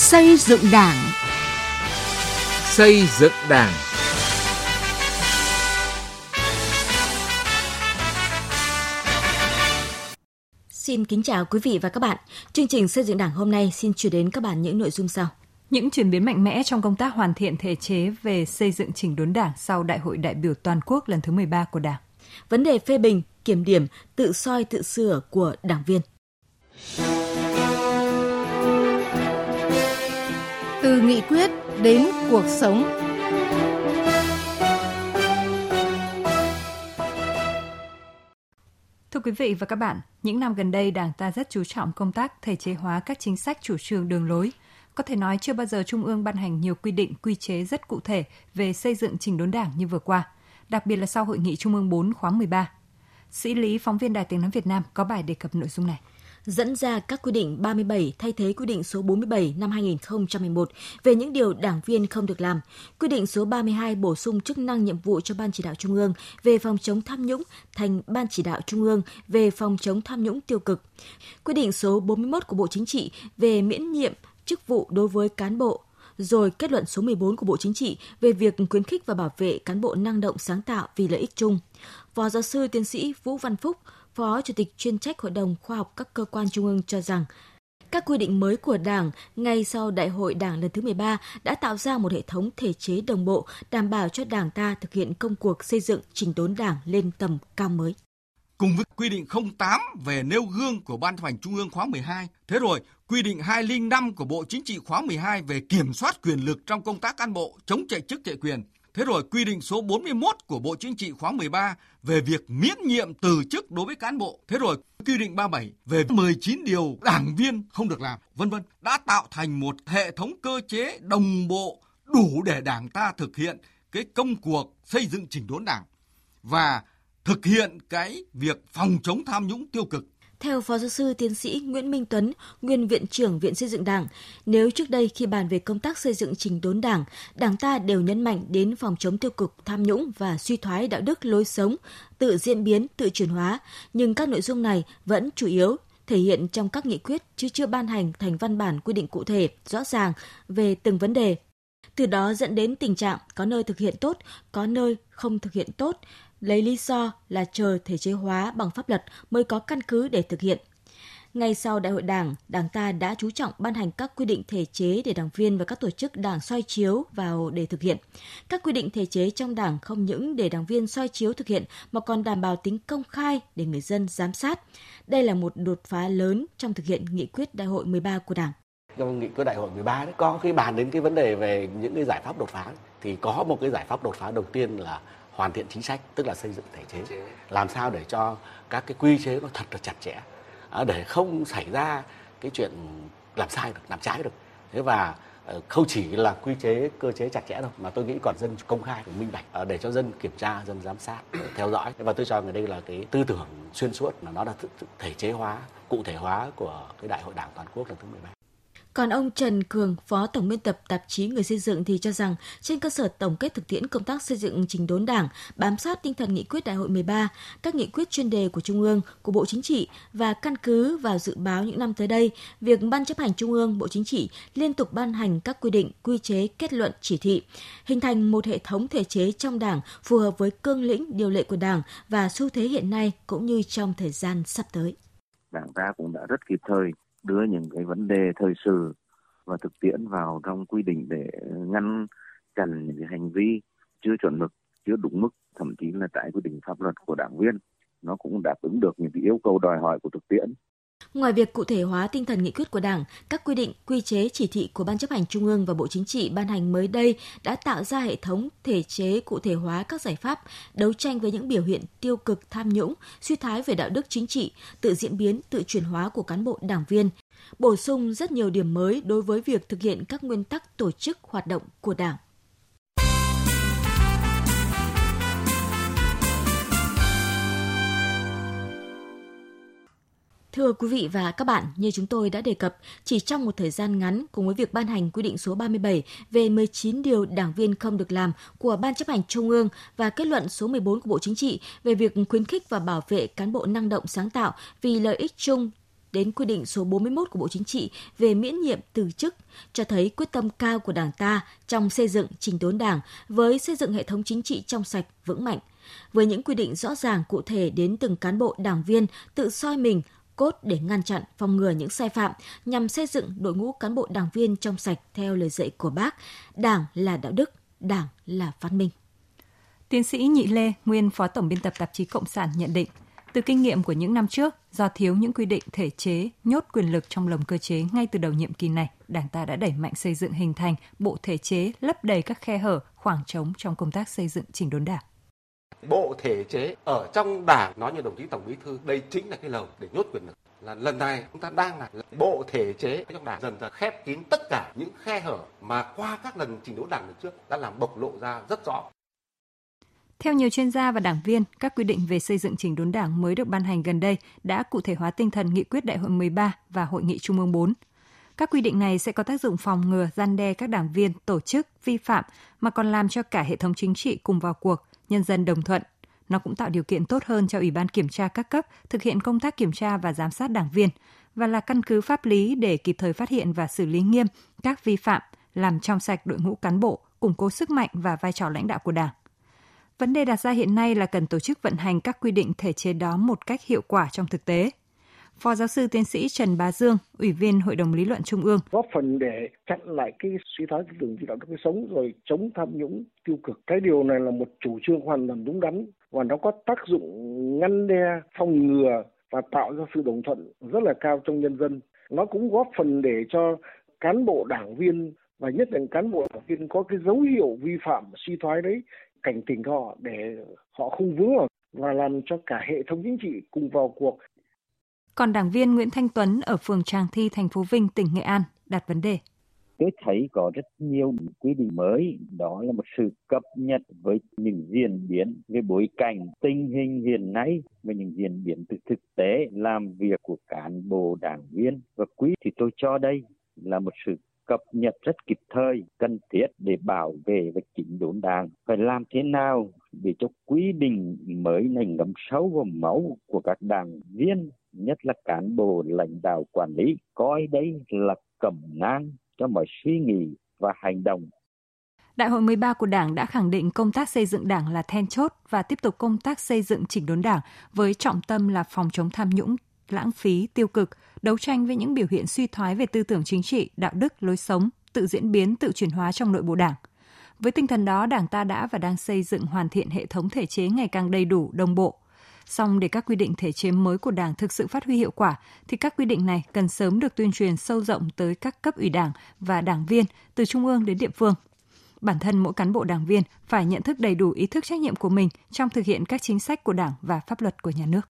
Xây dựng Đảng. Xây dựng Đảng. Xin kính chào quý vị và các bạn. Chương trình xây dựng Đảng hôm nay xin chuyển đến các bạn những nội dung sau. Những chuyển biến mạnh mẽ trong công tác hoàn thiện thể chế về xây dựng chỉnh đốn Đảng sau Đại hội đại biểu toàn quốc lần thứ 13 của Đảng. Vấn đề phê bình, kiểm điểm, tự soi tự sửa của đảng viên. Từ nghị quyết đến cuộc sống. Thưa quý vị và các bạn, những năm gần đây Đảng ta rất chú trọng công tác thể chế hóa các chính sách chủ trương đường lối. Có thể nói chưa bao giờ Trung ương ban hành nhiều quy định, quy chế rất cụ thể về xây dựng chỉnh đốn Đảng như vừa qua, đặc biệt là sau hội nghị Trung ương 4 khóa 13. Sĩ Lý, phóng viên Đài Tiếng Nói Việt Nam có bài đề cập nội dung này dẫn ra các quy định 37 thay thế quy định số 47 năm 2011 về những điều đảng viên không được làm, quy định số 32 bổ sung chức năng nhiệm vụ cho Ban chỉ đạo Trung ương về phòng chống tham nhũng thành Ban chỉ đạo Trung ương về phòng chống tham nhũng tiêu cực, quy định số 41 của Bộ Chính trị về miễn nhiệm chức vụ đối với cán bộ, rồi kết luận số 14 của Bộ Chính trị về việc khuyến khích và bảo vệ cán bộ năng động sáng tạo vì lợi ích chung. Phó giáo sư tiến sĩ Vũ Văn Phúc, Phó Chủ tịch chuyên trách Hội đồng Khoa học các cơ quan trung ương cho rằng, các quy định mới của Đảng ngay sau Đại hội Đảng lần thứ 13 đã tạo ra một hệ thống thể chế đồng bộ đảm bảo cho Đảng ta thực hiện công cuộc xây dựng chỉnh đốn Đảng lên tầm cao mới. Cùng với quy định 08 về nêu gương của Ban chấp hành Trung ương khóa 12, thế rồi quy định 205 của Bộ Chính trị khóa 12 về kiểm soát quyền lực trong công tác cán bộ, chống chạy chức chạy quyền, Thế rồi quy định số 41 của Bộ Chính trị khóa 13 về việc miễn nhiệm từ chức đối với cán bộ. Thế rồi quy định 37 về 19 điều đảng viên không được làm, vân vân đã tạo thành một hệ thống cơ chế đồng bộ đủ để đảng ta thực hiện cái công cuộc xây dựng chỉnh đốn đảng và thực hiện cái việc phòng chống tham nhũng tiêu cực theo Phó Giáo sư Tiến sĩ Nguyễn Minh Tuấn, nguyên Viện trưởng Viện Xây dựng Đảng, nếu trước đây khi bàn về công tác xây dựng trình đốn Đảng, Đảng ta đều nhấn mạnh đến phòng chống tiêu cực, tham nhũng và suy thoái đạo đức lối sống, tự diễn biến, tự chuyển hóa, nhưng các nội dung này vẫn chủ yếu thể hiện trong các nghị quyết chứ chưa ban hành thành văn bản quy định cụ thể, rõ ràng về từng vấn đề. Từ đó dẫn đến tình trạng có nơi thực hiện tốt, có nơi không thực hiện tốt, lấy lý do là chờ thể chế hóa bằng pháp luật mới có căn cứ để thực hiện. Ngay sau Đại hội Đảng, Đảng ta đã chú trọng ban hành các quy định thể chế để đảng viên và các tổ chức đảng soi chiếu vào để thực hiện. Các quy định thể chế trong đảng không những để đảng viên soi chiếu thực hiện mà còn đảm bảo tính công khai để người dân giám sát. Đây là một đột phá lớn trong thực hiện nghị quyết Đại hội 13 của Đảng. Trong nghị quyết Đại hội 13 đấy có cái bàn đến cái vấn đề về những cái giải pháp đột phá thì có một cái giải pháp đột phá đầu tiên là hoàn thiện chính sách tức là xây dựng thể chế. Làm sao để cho các cái quy chế nó thật là chặt chẽ à, để không xảy ra cái chuyện làm sai được làm trái được. Thế và ờ, không chỉ là quy chế cơ chế chặt chẽ đâu mà tôi nghĩ còn dân công khai và minh bạch ờ, để cho dân kiểm tra dân giám sát theo dõi. Và tôi cho rằng đây là cái tư tưởng xuyên suốt là nó là thể chế hóa cụ thể hóa của cái đại hội đảng toàn quốc lần thứ 13 còn ông Trần Cường, Phó Tổng biên tập tạp chí Người xây dựng thì cho rằng trên cơ sở tổng kết thực tiễn công tác xây dựng trình đốn Đảng, bám sát tinh thần nghị quyết Đại hội 13, các nghị quyết chuyên đề của Trung ương, của Bộ Chính trị và căn cứ vào dự báo những năm tới đây, việc Ban chấp hành Trung ương, Bộ Chính trị liên tục ban hành các quy định, quy chế, kết luận, chỉ thị, hình thành một hệ thống thể chế trong Đảng phù hợp với cương lĩnh, điều lệ của Đảng và xu thế hiện nay cũng như trong thời gian sắp tới. Đảng ta cũng đã rất kịp thời đưa những cái vấn đề thời sự và thực tiễn vào trong quy định để ngăn chặn những cái hành vi chưa chuẩn mực, chưa đúng mức, thậm chí là trái quy định pháp luật của đảng viên. Nó cũng đáp ứng được những cái yêu cầu đòi hỏi của thực tiễn. Ngoài việc cụ thể hóa tinh thần nghị quyết của Đảng, các quy định, quy chế, chỉ thị của Ban chấp hành Trung ương và Bộ Chính trị ban hành mới đây đã tạo ra hệ thống thể chế cụ thể hóa các giải pháp đấu tranh với những biểu hiện tiêu cực tham nhũng, suy thái về đạo đức chính trị, tự diễn biến, tự chuyển hóa của cán bộ đảng viên, bổ sung rất nhiều điểm mới đối với việc thực hiện các nguyên tắc tổ chức hoạt động của Đảng. Thưa quý vị và các bạn, như chúng tôi đã đề cập, chỉ trong một thời gian ngắn cùng với việc ban hành quy định số 37 về 19 điều đảng viên không được làm của Ban chấp hành Trung ương và kết luận số 14 của Bộ Chính trị về việc khuyến khích và bảo vệ cán bộ năng động sáng tạo vì lợi ích chung đến quy định số 41 của Bộ Chính trị về miễn nhiệm từ chức, cho thấy quyết tâm cao của Đảng ta trong xây dựng trình đốn Đảng với xây dựng hệ thống chính trị trong sạch, vững mạnh. Với những quy định rõ ràng cụ thể đến từng cán bộ đảng viên tự soi mình, cốt để ngăn chặn, phòng ngừa những sai phạm nhằm xây dựng đội ngũ cán bộ đảng viên trong sạch theo lời dạy của bác, Đảng là đạo đức, Đảng là văn minh. Tiến sĩ Nhị Lê, nguyên Phó Tổng biên tập tạp chí Cộng sản nhận định, từ kinh nghiệm của những năm trước, do thiếu những quy định thể chế, nhốt quyền lực trong lồng cơ chế ngay từ đầu nhiệm kỳ này, Đảng ta đã đẩy mạnh xây dựng hình thành bộ thể chế lấp đầy các khe hở, khoảng trống trong công tác xây dựng chỉnh đốn Đảng. Bộ thể chế ở trong Đảng nói như đồng chí Tổng Bí thư, đây chính là cái lồng để nhốt quyền lực. Là lần này chúng ta đang là bộ thể chế trong Đảng dần dần khép kín tất cả những khe hở mà qua các lần trình đốn Đảng lần trước đã làm bộc lộ ra rất rõ. Theo nhiều chuyên gia và đảng viên, các quy định về xây dựng chỉnh đốn đảng mới được ban hành gần đây đã cụ thể hóa tinh thần nghị quyết đại hội 13 và hội nghị trung ương 4. Các quy định này sẽ có tác dụng phòng ngừa, gian đe các đảng viên, tổ chức, vi phạm, mà còn làm cho cả hệ thống chính trị cùng vào cuộc, nhân dân đồng thuận. Nó cũng tạo điều kiện tốt hơn cho Ủy ban Kiểm tra các cấp thực hiện công tác kiểm tra và giám sát đảng viên, và là căn cứ pháp lý để kịp thời phát hiện và xử lý nghiêm các vi phạm, làm trong sạch đội ngũ cán bộ, củng cố sức mạnh và vai trò lãnh đạo của Đảng. Vấn đề đặt ra hiện nay là cần tổ chức vận hành các quy định thể chế đó một cách hiệu quả trong thực tế. Phó giáo sư tiến sĩ Trần Bá Dương, Ủy viên Hội đồng Lý luận Trung ương. Góp phần để chặn lại cái suy thoái tư tưởng chỉ đạo đức sống rồi chống tham nhũng tiêu cực. Cái điều này là một chủ trương hoàn toàn đúng đắn và nó có tác dụng ngăn đe, phòng ngừa và tạo ra sự đồng thuận rất là cao trong nhân dân. Nó cũng góp phần để cho cán bộ đảng viên và nhất là cán bộ đảng viên có cái dấu hiệu vi phạm suy thoái đấy cảnh tỉnh họ để họ không vướng vào và làm cho cả hệ thống chính trị cùng vào cuộc. Còn đảng viên Nguyễn Thanh Tuấn ở phường Tràng Thi, thành phố Vinh, tỉnh Nghệ An đặt vấn đề. Tôi thấy có rất nhiều quy định mới, đó là một sự cập nhật với những diễn biến về bối cảnh tình hình hiện nay và những diễn biến từ thực tế làm việc của cán bộ đảng viên và quý thì tôi cho đây là một sự cập nhật rất kịp thời, cần thiết để bảo vệ và chỉnh đốn đảng. Phải làm thế nào để cho quy định mới này ngấm sâu vào máu của các đảng viên, nhất là cán bộ lãnh đạo quản lý, coi đây là cẩm nang cho mọi suy nghĩ và hành động Đại hội 13 của Đảng đã khẳng định công tác xây dựng Đảng là then chốt và tiếp tục công tác xây dựng chỉnh đốn Đảng với trọng tâm là phòng chống tham nhũng, lãng phí, tiêu cực, đấu tranh với những biểu hiện suy thoái về tư tưởng chính trị, đạo đức, lối sống, tự diễn biến, tự chuyển hóa trong nội bộ Đảng. Với tinh thần đó, Đảng ta đã và đang xây dựng hoàn thiện hệ thống thể chế ngày càng đầy đủ, đồng bộ. Song để các quy định thể chế mới của Đảng thực sự phát huy hiệu quả, thì các quy định này cần sớm được tuyên truyền sâu rộng tới các cấp ủy Đảng và đảng viên, từ trung ương đến địa phương. Bản thân mỗi cán bộ đảng viên phải nhận thức đầy đủ ý thức trách nhiệm của mình trong thực hiện các chính sách của Đảng và pháp luật của nhà nước.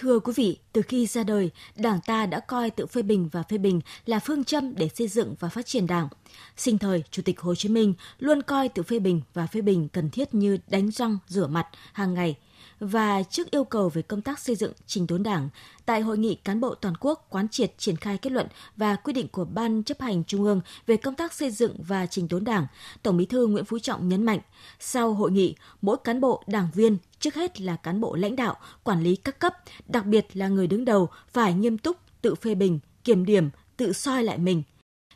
Thưa quý vị, từ khi ra đời, Đảng ta đã coi tự phê bình và phê bình là phương châm để xây dựng và phát triển Đảng. Sinh thời, Chủ tịch Hồ Chí Minh luôn coi tự phê bình và phê bình cần thiết như đánh răng, rửa mặt hàng ngày – và trước yêu cầu về công tác xây dựng trình đốn đảng, tại hội nghị cán bộ toàn quốc quán triệt triển khai kết luận và quy định của Ban chấp hành Trung ương về công tác xây dựng và trình đốn đảng, Tổng bí thư Nguyễn Phú Trọng nhấn mạnh, sau hội nghị, mỗi cán bộ đảng viên trước hết là cán bộ lãnh đạo, quản lý các cấp, đặc biệt là người đứng đầu phải nghiêm túc, tự phê bình, kiểm điểm, tự soi lại mình.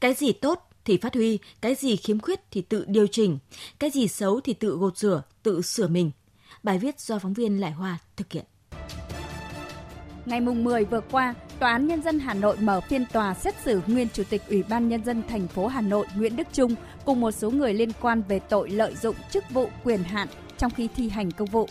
Cái gì tốt thì phát huy, cái gì khiếm khuyết thì tự điều chỉnh, cái gì xấu thì tự gột rửa, tự sửa mình, Bài viết do phóng viên Lại Hoa thực hiện. Ngày mùng 10 vừa qua, Tòa án Nhân dân Hà Nội mở phiên tòa xét xử nguyên Chủ tịch Ủy ban Nhân dân thành phố Hà Nội Nguyễn Đức Trung cùng một số người liên quan về tội lợi dụng chức vụ quyền hạn trong khi thi hành công vụ.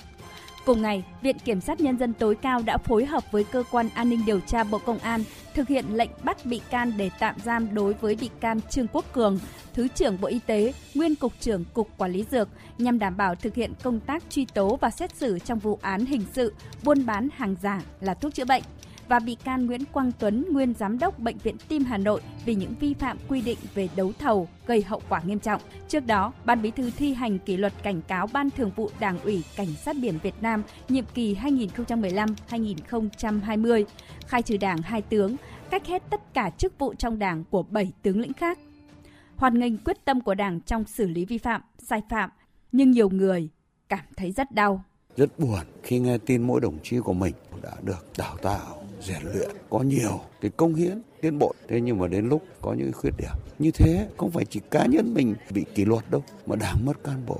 Cùng ngày, Viện Kiểm sát Nhân dân tối cao đã phối hợp với Cơ quan An ninh điều tra Bộ Công an thực hiện lệnh bắt bị can để tạm giam đối với bị can Trương Quốc Cường, Thứ trưởng Bộ Y tế, nguyên Cục trưởng Cục Quản lý Dược nhằm đảm bảo thực hiện công tác truy tố và xét xử trong vụ án hình sự buôn bán hàng giả là thuốc chữa bệnh và bị can Nguyễn Quang Tuấn, nguyên giám đốc Bệnh viện Tim Hà Nội vì những vi phạm quy định về đấu thầu gây hậu quả nghiêm trọng. Trước đó, Ban Bí thư thi hành kỷ luật cảnh cáo Ban Thường vụ Đảng ủy Cảnh sát biển Việt Nam nhiệm kỳ 2015-2020, khai trừ Đảng hai tướng, cách hết tất cả chức vụ trong Đảng của 7 tướng lĩnh khác. Hoàn nghênh quyết tâm của Đảng trong xử lý vi phạm, sai phạm, nhưng nhiều người cảm thấy rất đau. Rất buồn khi nghe tin mỗi đồng chí của mình đã được đào tạo, rèn luyện, có nhiều cái công hiến, tiến bộ. Thế nhưng mà đến lúc có những khuyết điểm như thế không phải chỉ cá nhân mình bị kỷ luật đâu mà đảng mất cán bộ.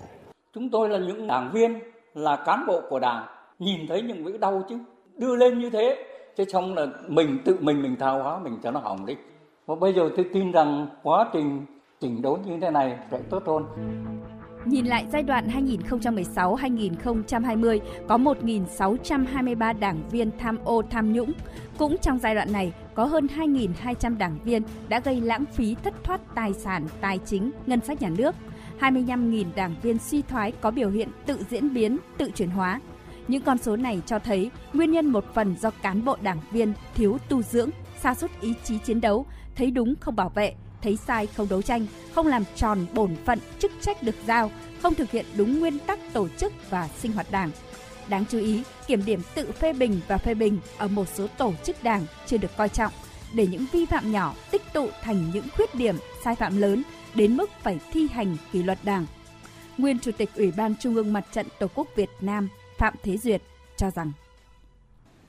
Chúng tôi là những đảng viên, là cán bộ của đảng, nhìn thấy những vĩ đau chứ. Đưa lên như thế, chứ xong là mình tự mình mình thao hóa mình cho nó hỏng đi. Và bây giờ tôi tin rằng quá trình chỉnh đốn như thế này sẽ tốt hơn. Nhìn lại giai đoạn 2016-2020 có 1.623 đảng viên tham ô tham nhũng. Cũng trong giai đoạn này có hơn 2.200 đảng viên đã gây lãng phí thất thoát tài sản, tài chính, ngân sách nhà nước. 25.000 đảng viên suy thoái có biểu hiện tự diễn biến, tự chuyển hóa. Những con số này cho thấy nguyên nhân một phần do cán bộ đảng viên thiếu tu dưỡng, sa sút ý chí chiến đấu, thấy đúng không bảo vệ, thấy sai không đấu tranh, không làm tròn bổn phận chức trách được giao, không thực hiện đúng nguyên tắc tổ chức và sinh hoạt đảng. Đáng chú ý, kiểm điểm tự phê bình và phê bình ở một số tổ chức đảng chưa được coi trọng, để những vi phạm nhỏ tích tụ thành những khuyết điểm, sai phạm lớn đến mức phải thi hành kỷ luật đảng. Nguyên Chủ tịch Ủy ban Trung ương Mặt trận Tổ quốc Việt Nam Phạm Thế Duyệt cho rằng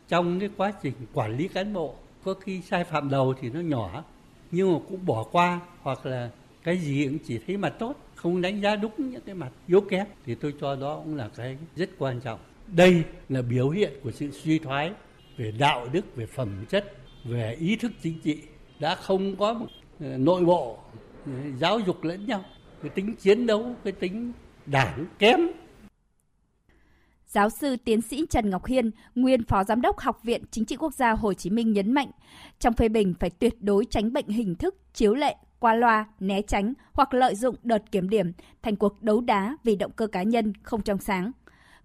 trong cái quá trình quản lý cán bộ có khi sai phạm đầu thì nó nhỏ nhưng mà cũng bỏ qua, hoặc là cái gì cũng chỉ thấy mặt tốt, không đánh giá đúng những cái mặt yếu kém, thì tôi cho đó cũng là cái rất quan trọng. Đây là biểu hiện của sự suy thoái về đạo đức, về phẩm chất, về ý thức chính trị đã không có một ờ, nội bộ ờ, giáo dục lẫn nhau. Cái tính chiến đấu, cái tính đảng kém Giáo sư tiến sĩ Trần Ngọc Hiên, nguyên phó giám đốc Học viện Chính trị Quốc gia Hồ Chí Minh nhấn mạnh, trong phê bình phải tuyệt đối tránh bệnh hình thức chiếu lệ, qua loa, né tránh hoặc lợi dụng đợt kiểm điểm thành cuộc đấu đá vì động cơ cá nhân không trong sáng.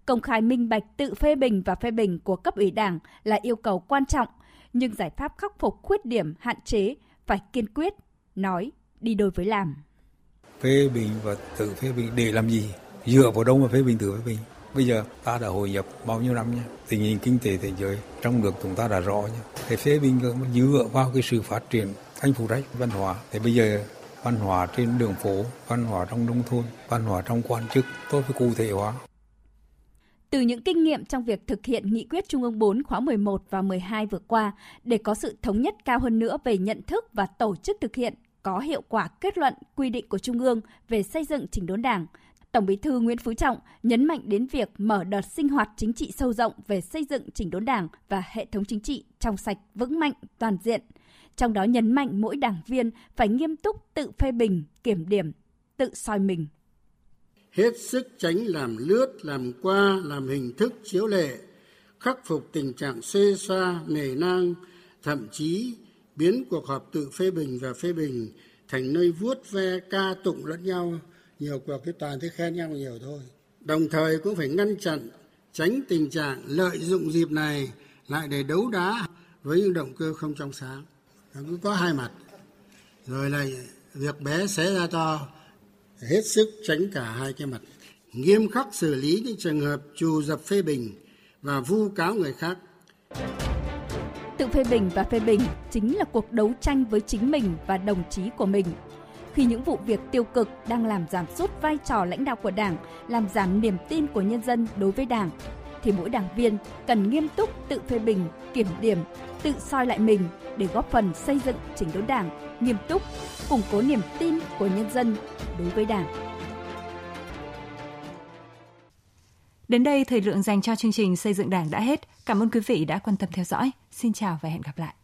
Công khai minh bạch tự phê bình và phê bình của cấp ủy Đảng là yêu cầu quan trọng, nhưng giải pháp khắc phục khuyết điểm hạn chế phải kiên quyết, nói đi đôi với làm. Phê bình và tự phê bình để làm gì? Dựa vào đâu mà phê bình tự phê bình? Bây giờ ta đã hội nhập bao nhiêu năm nhé, tình hình kinh tế thế giới trong nước chúng ta đã rõ nhé. Thế phê bình dựa vào cái sự phát triển thành phố đấy văn hóa. Thế bây giờ văn hóa trên đường phố, văn hóa trong nông thôn, văn hóa trong quan chức, tôi phải cụ thể hóa. Từ những kinh nghiệm trong việc thực hiện nghị quyết Trung ương 4 khóa 11 và 12 vừa qua, để có sự thống nhất cao hơn nữa về nhận thức và tổ chức thực hiện có hiệu quả kết luận quy định của Trung ương về xây dựng chỉnh đốn Đảng, Tổng Bí thư Nguyễn Phú Trọng nhấn mạnh đến việc mở đợt sinh hoạt chính trị sâu rộng về xây dựng chỉnh đốn Đảng và hệ thống chính trị trong sạch, vững mạnh, toàn diện. Trong đó nhấn mạnh mỗi đảng viên phải nghiêm túc tự phê bình, kiểm điểm, tự soi mình. Hết sức tránh làm lướt, làm qua, làm hình thức chiếu lệ, khắc phục tình trạng xê xoa, nề nang, thậm chí biến cuộc họp tự phê bình và phê bình thành nơi vuốt ve ca tụng lẫn nhau nhiều cuộc cái toàn thấy khen nhau nhiều thôi. Đồng thời cũng phải ngăn chặn tránh tình trạng lợi dụng dịp này lại để đấu đá với những động cơ không trong sáng. Nó cứ có hai mặt. Rồi lại việc bé xé ra to. Hết sức tránh cả hai cái mặt. Nghiêm khắc xử lý những trường hợp trù dập phê bình và vu cáo người khác. Tự phê bình và phê bình chính là cuộc đấu tranh với chính mình và đồng chí của mình khi những vụ việc tiêu cực đang làm giảm sút vai trò lãnh đạo của Đảng, làm giảm niềm tin của nhân dân đối với Đảng, thì mỗi đảng viên cần nghiêm túc tự phê bình, kiểm điểm, tự soi lại mình để góp phần xây dựng chỉnh đốn Đảng nghiêm túc, củng cố niềm tin của nhân dân đối với Đảng. Đến đây thời lượng dành cho chương trình xây dựng Đảng đã hết. Cảm ơn quý vị đã quan tâm theo dõi. Xin chào và hẹn gặp lại.